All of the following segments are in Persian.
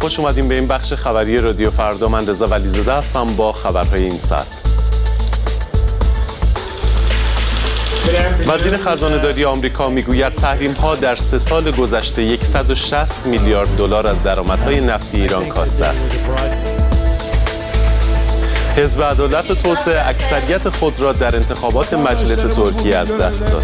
خوش اومدیم به این بخش خبری رادیو فردا من رضا ولیزاده هستم با خبرهای این ساعت وزیر خزانه داری آمریکا می‌گوید تحریم ها در سه سال گذشته 160 میلیارد دلار از درآمدهای نفتی ایران کاسته است. حزب عدالت و توسعه اکثریت خود را در انتخابات مجلس ترکیه از دست داد.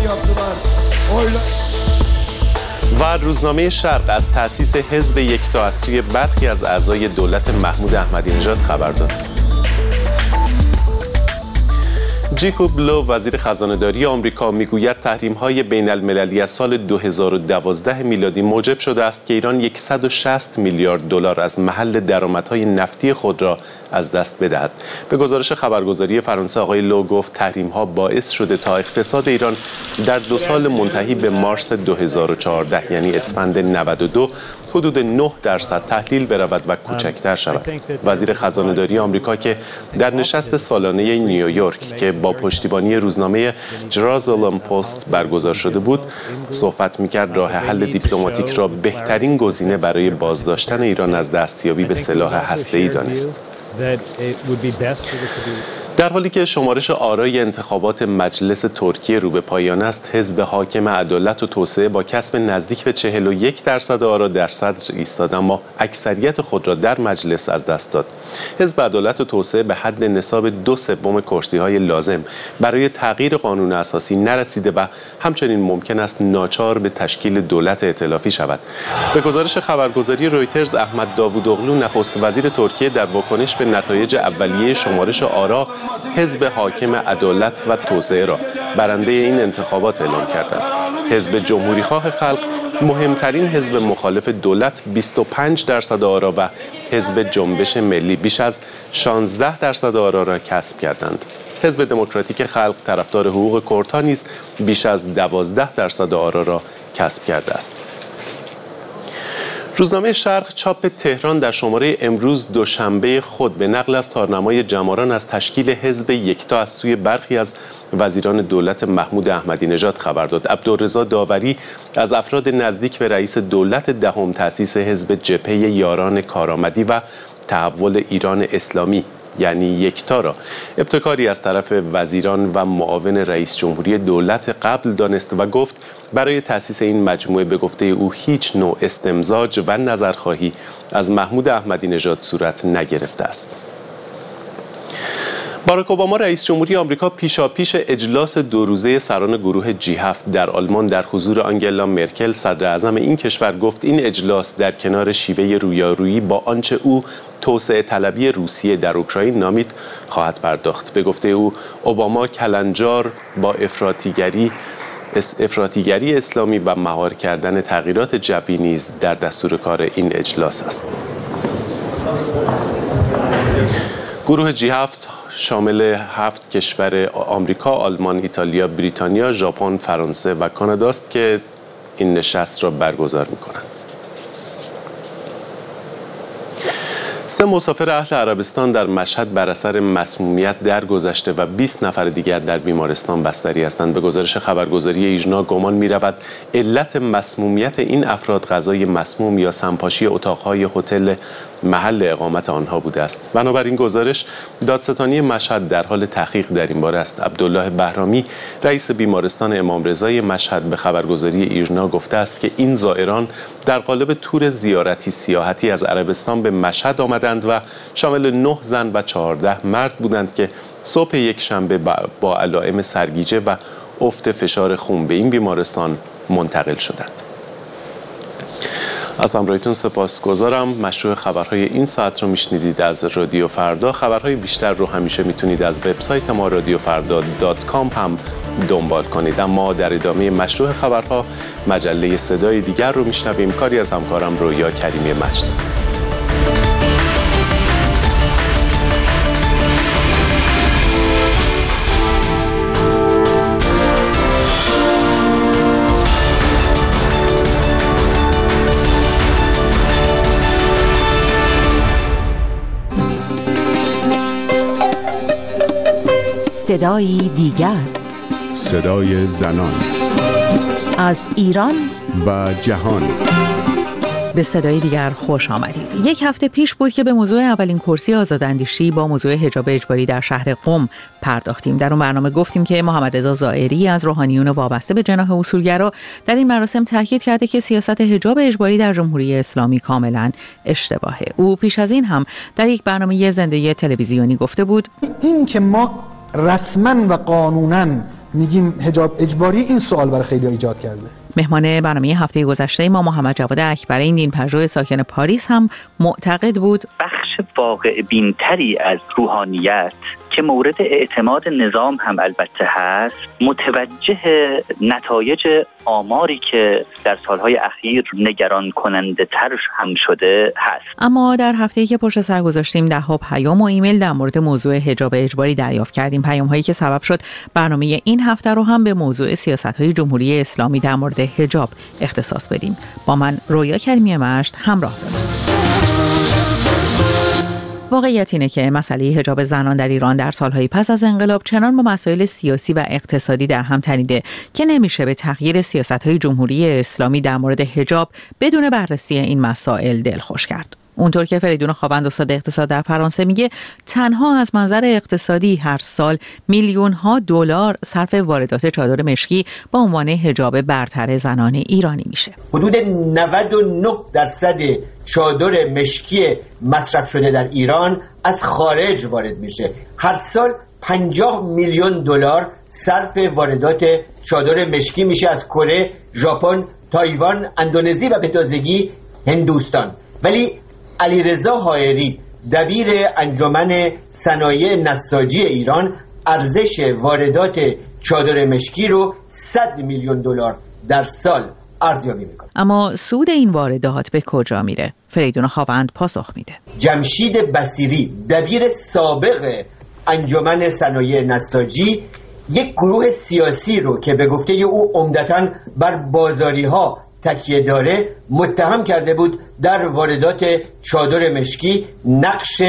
و روزنامه شرق از تأسیس حزب یکتا از سوی برخی از اعضای دولت محمود احمدی نژاد خبر داد. جیکوب لو وزیر خزانه داری آمریکا می‌گوید تحریم های بین المللی از سال 2012 میلادی موجب شده است که ایران 160 میلیارد دلار از محل درآمدهای نفتی خود را از دست بدهد. به گزارش خبرگزاری فرانسه آقای لو گفت تحریم ها باعث شده تا اقتصاد ایران در دو سال منتهی به مارس 2014 یعنی اسفند 92 حدود 9 درصد تحلیل برود و کوچکتر شود. وزیر خزانه داری آمریکا که در نشست سالانه نیویورک که با پشتیبانی روزنامه جرازلم پست برگزار شده بود صحبت می‌کرد راه حل دیپلماتیک را بهترین گزینه برای بازداشتن ایران از دستیابی به سلاح هسته‌ای دانست. در حالی که شمارش آرای انتخابات مجلس ترکیه رو به پایان است حزب حاکم عدالت و توسعه با کسب نزدیک به 41 درصد آرا در صدر ایستاد اما اکثریت خود را در مجلس از دست داد. حزب عدالت و توسعه به حد نصاب دو سوم کرسی های لازم. برای تغییر قانون اساسی نرسیده و همچنین ممکن است ناچار به تشکیل دولت ائتلافی شود. به گزارش خبرگزاری رویترز احمد داوودوغلو نخست وزیر ترکیه در واکنش به نتایج اولیه شمارش آرا حزب حاکم عدالت و توسعه را برنده این انتخابات اعلام کرده است. حزب جمهوری خواه خلق مهمترین حزب مخالف دولت 25 درصد آرا و حزب جنبش ملی بیش از 16 درصد آرا را کسب کردند. حزب دموکراتیک خلق طرفدار حقوق کردها نیز بیش از 12 درصد آرا را کسب کرده است. روزنامه شرق چاپ تهران در شماره امروز دوشنبه خود به نقل از تارنمای جماران از تشکیل حزب یکتا از سوی برخی از وزیران دولت محمود احمدی نژاد خبر داد عبدالرضا داوری از افراد نزدیک به رئیس دولت دهم تأسیس حزب جبهه یاران کارآمدی و تحول ایران اسلامی یعنی یکتا را ابتکاری از طرف وزیران و معاون رئیس جمهوری دولت قبل دانست و گفت برای تأسیس این مجموعه به گفته او هیچ نوع استمزاج و نظرخواهی از محمود احمدی نژاد صورت نگرفته است. باراک اوباما رئیس جمهوری آمریکا پیشا پیش اجلاس دو روزه سران گروه جی هفت در آلمان در حضور آنگلا مرکل صدر اعظم این کشور گفت این اجلاس در کنار شیوه رویارویی با آنچه او توسعه طلبی روسیه در اوکراین نامید خواهد پرداخت. به گفته او اوباما کلنجار با افراطیگری افراطیگری اسلامی و مهار کردن تغییرات جوی نیز در دستور کار این اجلاس است. گروه جی هفت شامل هفت کشور آمریکا، آلمان، ایتالیا، بریتانیا، ژاپن، فرانسه و کانادا است که این نشست را برگزار می‌کنند. سه مسافر اهل عربستان در مشهد بر اثر مسمومیت درگذشته و 20 نفر دیگر در بیمارستان بستری هستند. به گزارش خبرگزاری ایجنا گمان می رود علت مسمومیت این افراد غذای مسموم یا سمپاشی اتاقهای هتل محل اقامت آنها بوده است. بنابراین گزارش دادستانی مشهد در حال تحقیق در این باره است. عبدالله بهرامی رئیس بیمارستان امام رضای مشهد به خبرگزاری ایرنا گفته است که این زائران در قالب تور زیارتی سیاحتی از عربستان به مشهد آمدند و شامل نه زن و چهارده مرد بودند که صبح یک شنبه با علائم سرگیجه و افت فشار خون به این بیمارستان منتقل شدند. از همراهیتون سپاسگزارم مشروع خبرهای این ساعت رو میشنیدید از رادیو فردا. خبرهای بیشتر رو همیشه می‌تونید از وبسایت ما رادیو فردا دات کام هم دنبال کنید. اما در ادامه مشروع خبرها مجله صدای دیگر رو میشنویم. کاری از همکارم رویا کریمی مجد. صدایی دیگر صدای زنان از ایران و جهان به صدای دیگر خوش آمدید. یک هفته پیش بود که به موضوع اولین کرسی آزاداندیشی با موضوع حجاب اجباری در شهر قم پرداختیم. در اون برنامه گفتیم که محمد رضا زائری از روحانیون وابسته به جناح اصولگرا در این مراسم تاکید کرده که سیاست حجاب اجباری در جمهوری اسلامی کاملا اشتباهه. او پیش از این هم در یک برنامه زنده تلویزیونی گفته بود این که ما رسما و قانونا میگیم حجاب اجباری این سوال برای خیلی ایجاد کرده. مهمان برنامه هفته گذشته ما محمد جواد اکبر این دین پژوه ساکن پاریس هم معتقد بود. بخش واقع بینتری از روحانیت که مورد اعتماد نظام هم البته هست متوجه نتایج آماری که در سالهای اخیر نگران کننده ترش هم شده هست. اما در هفته که پشت سر گذاشتیم ده ها پیام و ایمیل در مورد موضوع حجاب اجباری دریافت کردیم. پیام هایی که سبب شد برنامه این هفته رو هم به موضوع سیاست های جمهوری اسلامی در مورد حجاب اختصاص بدیم. با من رویا کریمی مشت همراه بمانید واقعیت اینه که مسئله حجاب زنان در ایران در سالهای پس از انقلاب چنان با مسائل سیاسی و اقتصادی در هم تنیده که نمیشه به تغییر سیاست های جمهوری اسلامی در مورد حجاب بدون بررسی این مسائل دلخوش کرد. اونطور که فریدون خواوند استاد اقتصاد در فرانسه میگه تنها از منظر اقتصادی هر سال میلیون ها دلار صرف واردات چادر مشکی با عنوان حجاب برتر زنان ایرانی میشه. حدود 99 درصد چادر مشکی مصرف شده در ایران از خارج وارد میشه. هر سال 50 میلیون دلار صرف واردات چادر مشکی میشه از کره، ژاپن، تایوان، اندونزی و به تازگی هندوستان. ولی علیرضا هایری دبیر انجمن صنایع نساجی ایران ارزش واردات چادر مشکی رو 100 میلیون دلار در سال ارزیابی می‌کنه. اما سود این واردات به کجا میره؟ فریدون خواوند پاسخ میده. جمشید بسیری دبیر سابق انجمن صنایع نساجی یک گروه سیاسی رو که به گفته او عمدتا بر بازاری ها تکیه داره متهم کرده بود در واردات چادر مشکی نقش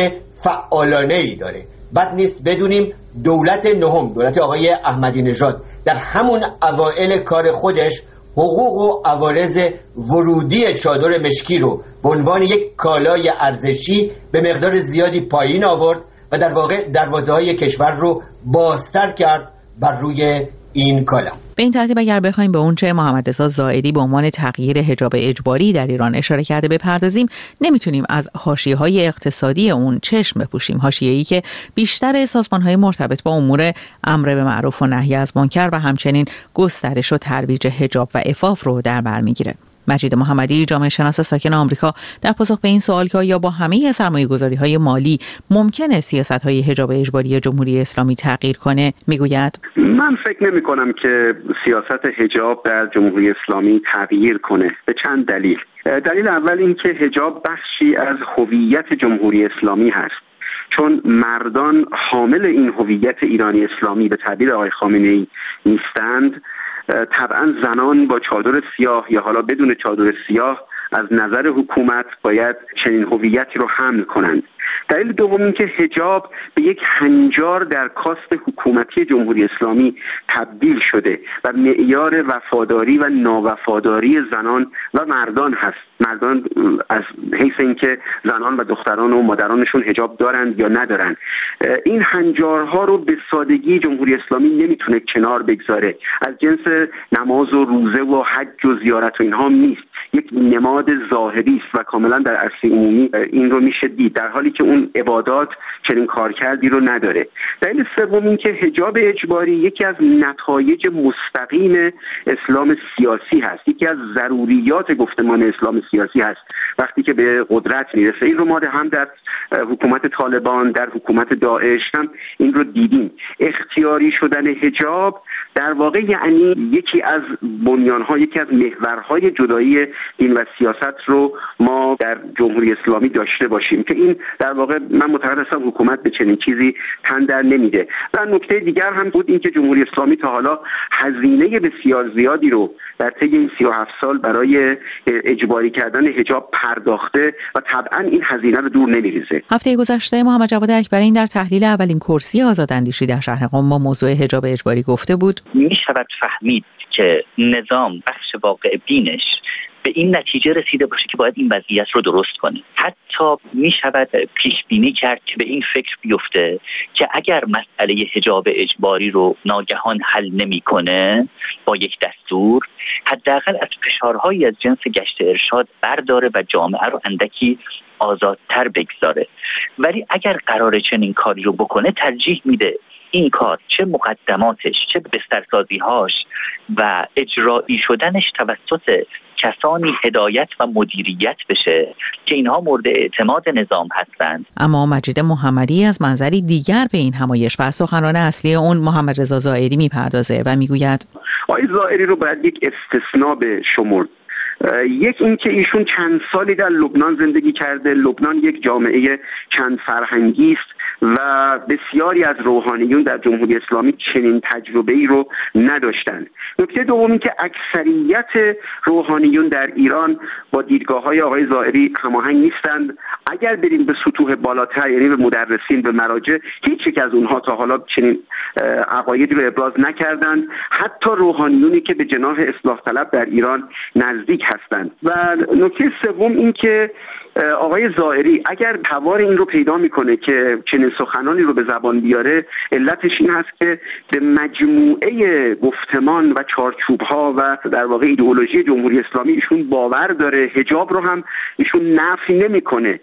فعالانه ای داره. بد نیست بدونیم دولت نهم دولت آقای احمدی نژاد در همون اوائل کار خودش حقوق و عوارض ورودی چادر مشکی رو به عنوان یک کالای ارزشی به مقدار زیادی پایین آورد و در واقع دروازه های کشور رو بازتر کرد بر روی این کالم به این ترتیب اگر بخوایم به اونچه محمد رضا زائری به عنوان تغییر حجاب اجباری در ایران اشاره کرده بپردازیم نمی‌تونیم از حاشیه های اقتصادی اون چشم بپوشیم. ای که بیشتر سازمان های مرتبط با امور امر به معروف و نهی از منکر و همچنین گسترش و ترویج حجاب و عفاف رو در بر می‌گیره. مجید محمدی جامعه شناس ساکن آمریکا در پاسخ به این سوال که یا با همه سرمایه گذاری های مالی ممکنه سیاست های حجاب اجباری جمهوری اسلامی تغییر کنه؟ می‌گوید. من فکر نمی کنم که سیاست حجاب در جمهوری اسلامی تغییر کنه به چند دلیل. دلیل اول این که حجاب بخشی از هویت جمهوری اسلامی هست. چون مردان حامل این هویت ایرانی اسلامی به تعبیر آقای خامنه ای نیستند. طبعا زنان با چادر سیاه یا حالا بدون چادر سیاه از نظر حکومت باید چنین هویتی رو حمل کنند. دلیل دوم این که هجاب به یک هنجار در کاست حکومتی جمهوری اسلامی تبدیل شده و معیار وفاداری و ناوفاداری زنان و مردان هست. مردان از حیث اینکه زنان و دختران و مادرانشون هجاب دارند یا ندارند. این هنجارها رو به سادگی جمهوری اسلامی نمی‌تونه کنار بگذاره. از جنس نماز و روزه و حج و زیارت و اینها نیست. یک نماد ظاهری است و کاملا در عرصه عمومی این رو میشه دید در حالی که اون عبادات چنین کارکردی رو نداره. دلیل سوم این که حجاب اجباری یکی از نتایج مستقیم اسلام سیاسی هست. یکی از ضروریات گفتمان اسلام سیاسی هست. وقتی که به قدرت می‌رسه این رو ما هم در حکومت طالبان در حکومت داعش هم این رو دیدیم. اختیاری شدن حجاب در واقع یعنی یکی از بنیانها یکی از محورهای جدایی دین و سیاست رو ما در جمهوری اسلامی داشته باشیم که این در واقع من معتقد هستم حکومت به چنین چیزی تن در نمیده. و نکته دیگر هم بود اینکه جمهوری اسلامی تا حالا هزینه بسیار زیادی رو در طی این 37 سال برای اجباری کردن حجاب پرداخته و طبعا این هزینه رو دور نمیریزه. هفته گذشته محمد جواد اکبری در تحلیل اولین کرسی آزاداندیشی در شهر قم با موضوع حجاب اجباری گفته بود. می شود فهمید که نظام بخش واقع بینش به این نتیجه رسیده باشه که باید این وضعیت رو درست کنه. حتی می شود پیش بینی کرد که به این فکر بیفته که اگر مسئله حجاب اجباری رو ناگهان حل نمی‌کنه با یک دستور حداقل از فشارهایی از جنس گشت ارشاد برداره و جامعه رو اندکی آزادتر بگذاره. ولی اگر قرار چنین کاری رو بکنه ترجیح میده این کار چه مقدماتش چه بسترسازی هاش و اجرایی شدنش توسط کسانی هدایت و مدیریت بشه که اینها مورد اعتماد نظام هستند. اما مجید محمدی از منظری دیگر به این همایش و سخنان اصلی اون محمد رضا زائری می‌پردازه و می‌گوید. آقای زائری رو باید یک استثنا به شمرد یک اینکه ایشون چند سالی در لبنان زندگی کرده. لبنان یک جامعه چند فرهنگی است. و بسیاری از روحانیون در جمهوری اسلامی چنین تجربه ای رو نداشتند. نکته دومی که اکثریت روحانیون در ایران با دیدگاه های آقای زائری هماهنگ نیستند. اگر بریم به سطوح بالاتر یعنی به مدرسین به مراجع هیچ یک از اونها تا حالا چنین عقایدی رو ابراز نکردند. حتی روحانیونی که به جناح اصلاح طلب در ایران نزدیک هستند. و نکته سوم این که آقای زائری اگر توار این رو پیدا می‌کنه که چنین سخنانی رو به زبان بیاره علتش این هست که به مجموعه گفتمان و چارچوب ها و در واقع ایدئولوژی جمهوری اسلامی ایشون باور داره. هجاب رو هم ایشون نفی نمی‌کنه.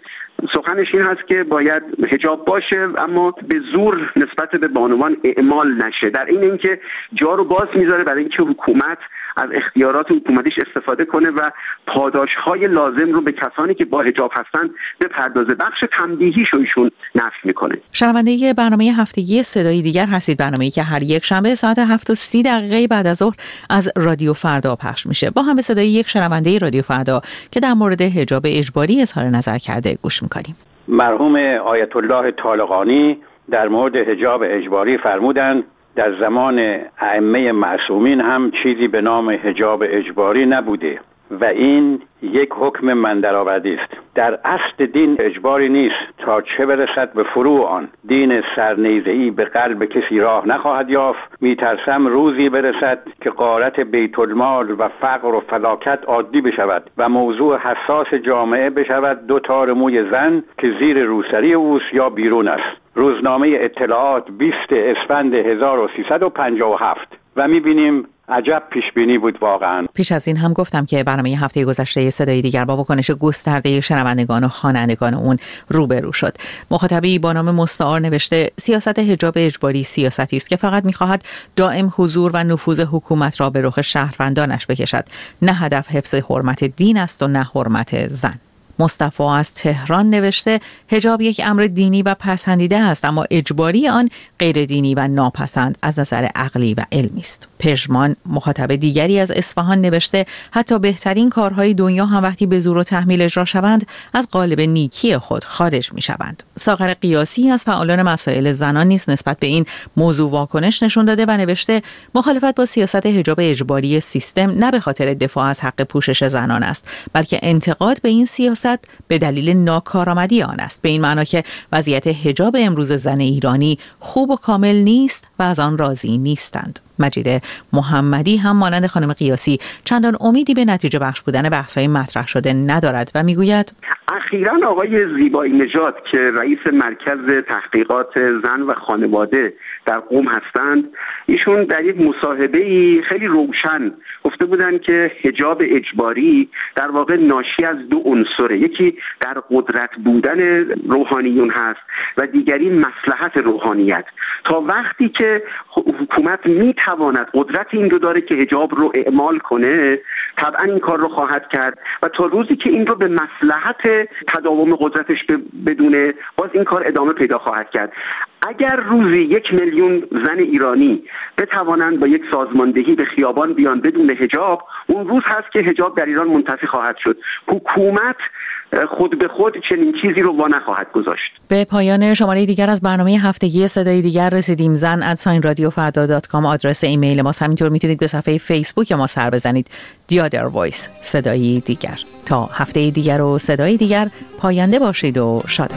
سخنش این هست که باید هجاب باشه اما به زور نسبت به بانوان اعمال نشه. در این اینکه جا رو باز می‌ذاره برای اینکه حکومت از اختیارات حکومتیش استفاده کنه و پاداش های لازم رو به کسانی که با هجاب هستند به پردازه بخش تنبیهی ایشون نفی می‌کنه. شنونده برنامه هفتگی صدایی دیگر هستید. برنامه‌ای که هر یک شنبه ساعت 7 و 30 دقیقه بعد از ظهر از رادیو فردا پخش میشه. با هم به صدای یک شنونده رادیو فردا که در مورد هجاب اجباری اظهار نظر کرده گوش می‌کنیم. مرحوم آیت الله طالقانی در مورد هجاب اجباری فرمودند در زمان ائمه معصومین هم چیزی به نام هجاب اجباری نبوده. و این یک حکم من است. در اصل دین اجباری نیست تا چه برسد به فروع آن. دین سرنیزهای به قلب کسی راه نخواهد یافت. میترسم روزی برسد که قارت بیت المال و فقر و فلاکت عادی بشود و موضوع حساس جامعه بشود. دو تار موی زن که زیر روسری اوست یا بیرون است. روزنامه اطلاعات 20 اسفند 1357 و می‌بینیم عجب پیش بینی بود واقعا. پیش از این هم گفتم که برنامه هفته گذشته صدای دیگر با واکنش گسترده شنوندگان و خوانندگان اون روبرو شد. مخاطبی با نام مستعار نوشته سیاست حجاب اجباری سیاستی است که فقط می‌خواهد دائم حضور و نفوذ حکومت را به رخ شهروندانش بکشد. نه هدف حفظ حرمت دین است و نه حرمت زن. مصطفی از تهران نوشته هجاب یک امر دینی و پسندیده است اما اجباری آن غیر دینی و ناپسند از نظر عقلی و علمی است. پژمان مخاطب دیگری از اصفهان نوشته حتی بهترین کارهای دنیا هم وقتی به زور و تحمیل اجرا شوند از قالب نیکی خود خارج می شوند ساغر قیاسی از فعالان مسائل زنان نیز نسبت به این موضوع واکنش نشون داده و نوشته مخالفت با سیاست حجاب اجباری سیستم نه به خاطر دفاع از حق پوشش زنان است بلکه انتقاد به این سیاست به دلیل ناکارآمدی آن است. به این معنا که وضعیت حجاب امروز زن ایرانی خوب و کامل نیست و از آن راضی نیستند. مجید محمدی هم مانند خانم قیاسی چندان امیدی به نتیجه بخش بودن بحث‌های مطرح شده ندارد و می‌گوید اخیرا آقای زیبایی نژاد که رئیس مرکز تحقیقات زن و خانواده در قوم هستند ایشون در یک مصاحبه خیلی روشن گفته بودند که حجاب اجباری در واقع ناشی از دو عنصره. یکی در قدرت بودن روحانیون هست و دیگری مسلحت روحانیت. تا وقتی که حکومت می‌تواند قدرت این رو داره که حجاب رو اعمال کنه طبعا این کار رو خواهد کرد و تا روزی که این رو به مسلحت تداوم قدرتش بدونه باز این کار ادامه پیدا خواهد کرد. اگر روزی یک میلیون زن ایرانی بتوانند با یک سازماندهی به خیابان بیان بدون حجاب اون روز هست که حجاب در ایران منتفی خواهد شد. حکومت خود به خود چنین چیزی رو وا نخواهد گذاشت. به پایان شماره دیگر از برنامه هفتگی صدای دیگر رسیدیم. زن at sign رادیو فردا dot com آدرس ایمیل ما همینطور می‌تونید به صفحه فیسبوک ما سر بزنید. The Other Voice صدایی دیگر. تا هفته دیگر و صدای دیگر پاینده باشید و شاد